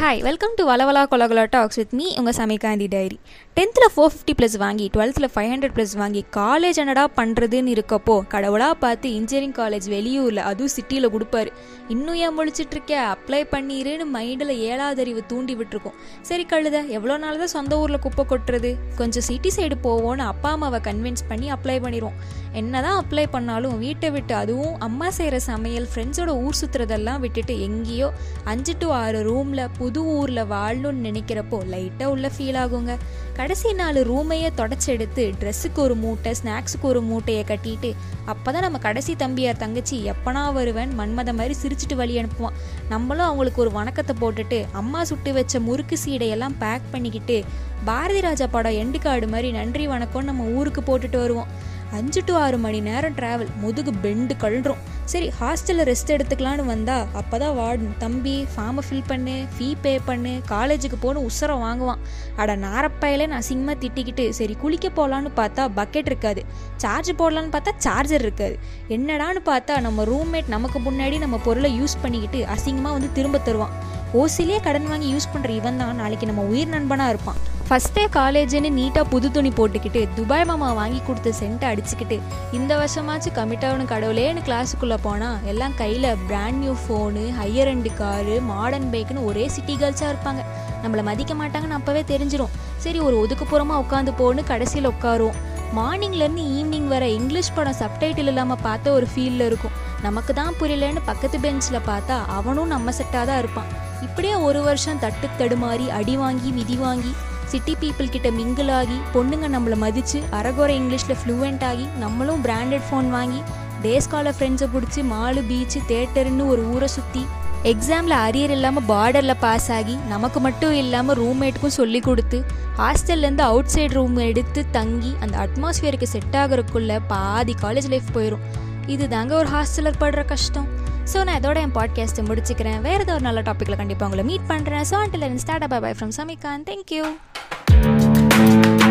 Hi welcome to வளவலா கொலகலா talks with me உங்கள் சமைகாந்தி டைரி டென்த்தில் ஃபோர் ஃபிஃப்டி ப்ளஸ் வாங்கி டுவெல்த்தில் ஃபைவ் ஹண்ட்ரட் ப்ளஸ் வாங்கி காலேஜ் என்னடா பண்ணுறதுன்னு இருக்கப்போ கடவுளாக பார்த்து இன்ஜினியரிங் காலேஜ் வெளியூரில் அதுவும் சிட்டியில் கொடுப்பாரு. இன்னும் ஏன் முழிச்சிட்ருக்க? அப்ளை பண்ணிடுன்னு மைண்டில் ஏழாவது அறிவு தூண்டி விட்டுருக்கோம் சரி கழுத எவ்வளோ நாள் தான் சொந்த ஊரில் குப்பை கொட்டுறது? கொஞ்சம் சிட்டி சைடு போவோன்னு அப்பா அம்மாவை கன்வின்ஸ் பண்ணி அப்ளை பண்ணிடுவோம் என்ன தான் அப்ளை பண்ணாலும் வீட்டை விட்டு அதுவும் அம்மா செய்கிற சமையல் ஃப்ரெண்ட்ஸோட ஊர் சுற்றுறதெல்லாம் விட்டுட்டு எங்கேயோ அஞ்சு டு ஆறு ரூமில் புது ஊரில் வாழணும்னு நினைக்கிறப்போ லைட்டாக உள்ள ஃபீல் ஆகுங்க. கடைசி நாலு ரூமையே தொடச்செடுத்து ட்ரெஸ்ஸுக்கு ஒரு மூட்டை ஸ்நாக்ஸுக்கு ஒரு மூட்டையை கட்டிட்டு அப்போ தான் நம்ம கடைசி தம்பியார் தங்கச்சி எப்பனா வருவேன் மன்மத மாதிரி சிரிச்சிட்டு வழி அனுப்புவான். நம்மளும் அவங்களுக்கு ஒரு வணக்கத்தை போட்டுட்டு அம்மா சுட்டு வச்ச முறுக்கு சீடையெல்லாம் பேக் பண்ணிக்கிட்டு பாரதி ராஜா படம் எண்டு காடு மாதிரி நன்றி வணக்கம்னு நம்ம ஊருக்கு போட்டுட்டு வருவோம். அஞ்சு டு ஆறு மணி நேரம் ட்ராவல் முதுகு பெண்டு கழுறோம் சரி ஹாஸ்டலில் ரெஸ்ட் எடுத்துக்கலான்னு வந்தா அப்போ தான் வார்டன் தம்பி ஃபார்மை ஃபில் பண்ணு ஃபீ பே பண்ணு காலேஜுக்கு போன்னு உசரம் வாங்குவான். அட நாரப்பையில நான் அசிங்கமாக திட்டிக்கிட்டு சரி குளிக்க போகலான்னு பார்த்தா பக்கெட் இருக்காது. சார்ஜ் போடலான்னு பார்த்தா சார்ஜர் இருக்காது. என்னடான்னு பார்த்தா நம்ம ரூம்மேட் நமக்கு முன்னாடி நம்ம பொருளை யூஸ் பண்ணிக்கிட்டு அசிங்கமாக வந்து திரும்ப தருவான். ஓசிலே கடன் வாங்கி யூஸ் பண்ணுற இவன் தான் நாளைக்கு நம்ம உயிர் நண்பனாக இருப்பான். ஃபஸ்ட்டே காலேஜுன்னு நீட்டாக புது துணி போட்டுக்கிட்டு துபாய் மாமா வாங்கி கொடுத்த சென்ட்டை அடிச்சுக்கிட்டு இந்த வருஷமாச்சும் கமிட்டாகணும் கடவுளேன்னு கிளாஸுக்குள்ளே போனால் எல்லாம் கையில் brand new phone higher and car modern பைக்குன்னு ஒரே சிட்டி கேர்ள்ஸாக இருப்பாங்க. நம்மளை மதிக்க மாட்டாங்கன்னு அப்போவே தெரிஞ்சிடும் சரி ஒரு ஒதுக்குப்புறமாக உட்காந்து போன்னு கடைசியில் உட்காருவோம். மார்னிங்லேருந்து ஈவினிங் வர இங்கிலீஷ் படம் சப்டைட்டில் இல்லாமல் பார்த்த ஒரு ஃபீலில் இருக்கும். நமக்கு தான் புரியலன்னு பக்கத்து பெஞ்சில் பார்த்தா அவனும் நம்ம செட்டாக தான் இருப்பான். இப்படியே ஒரு வருஷம் தட்டு தடுமாறி அடி வாங்கி மிதி வாங்கி சிட்டி பீப்புள் கிட்ட மிங்கிள் ஆகி பொண்ணுங்க நம்மளை மதித்து அரகுறை இங்கிலீஷில் ஃப்ளூவெண்ட் ஆகி நம்மளும் பிராண்டட் ஃபோன் வாங்கி டேஸ்கால ஃப்ரெண்ட்ஸை பிடிச்சி மாலு பீச்சு தேட்டருன்னு ஒரு ஊரை சுற்றி எக்ஸாமில் அரியர் இல்லாமல் பார்டரில் பாஸ் ஆகி நமக்கு மட்டும் இல்லாமல் ரூம்மேட்டுக்கும் சொல்லி கொடுத்து ஹாஸ்டல்லேருந்து அவுட் சைடு ரூம் எடுத்து தங்கி அந்த அட்மாஸ்ஃபியருக்கு செட் ஆகிறதுக்குள்ளே பாதி காலேஜ் லைஃப் போயிடும் இது தாங்க ஒரு ஹாஸ்டலர் படுற கஷ்டம். ஸோ நான் இதோட என் பாட்காஸ்ட்டை முடிச்சுக்கிறேன். வேறு ஏதோ ஒரு நல்ல டாப்பிக்கில் கண்டிப்பாக உங்களை மீட் பண்ணுறேன் so until start bye bye from சமிகான் thank you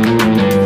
Thank you.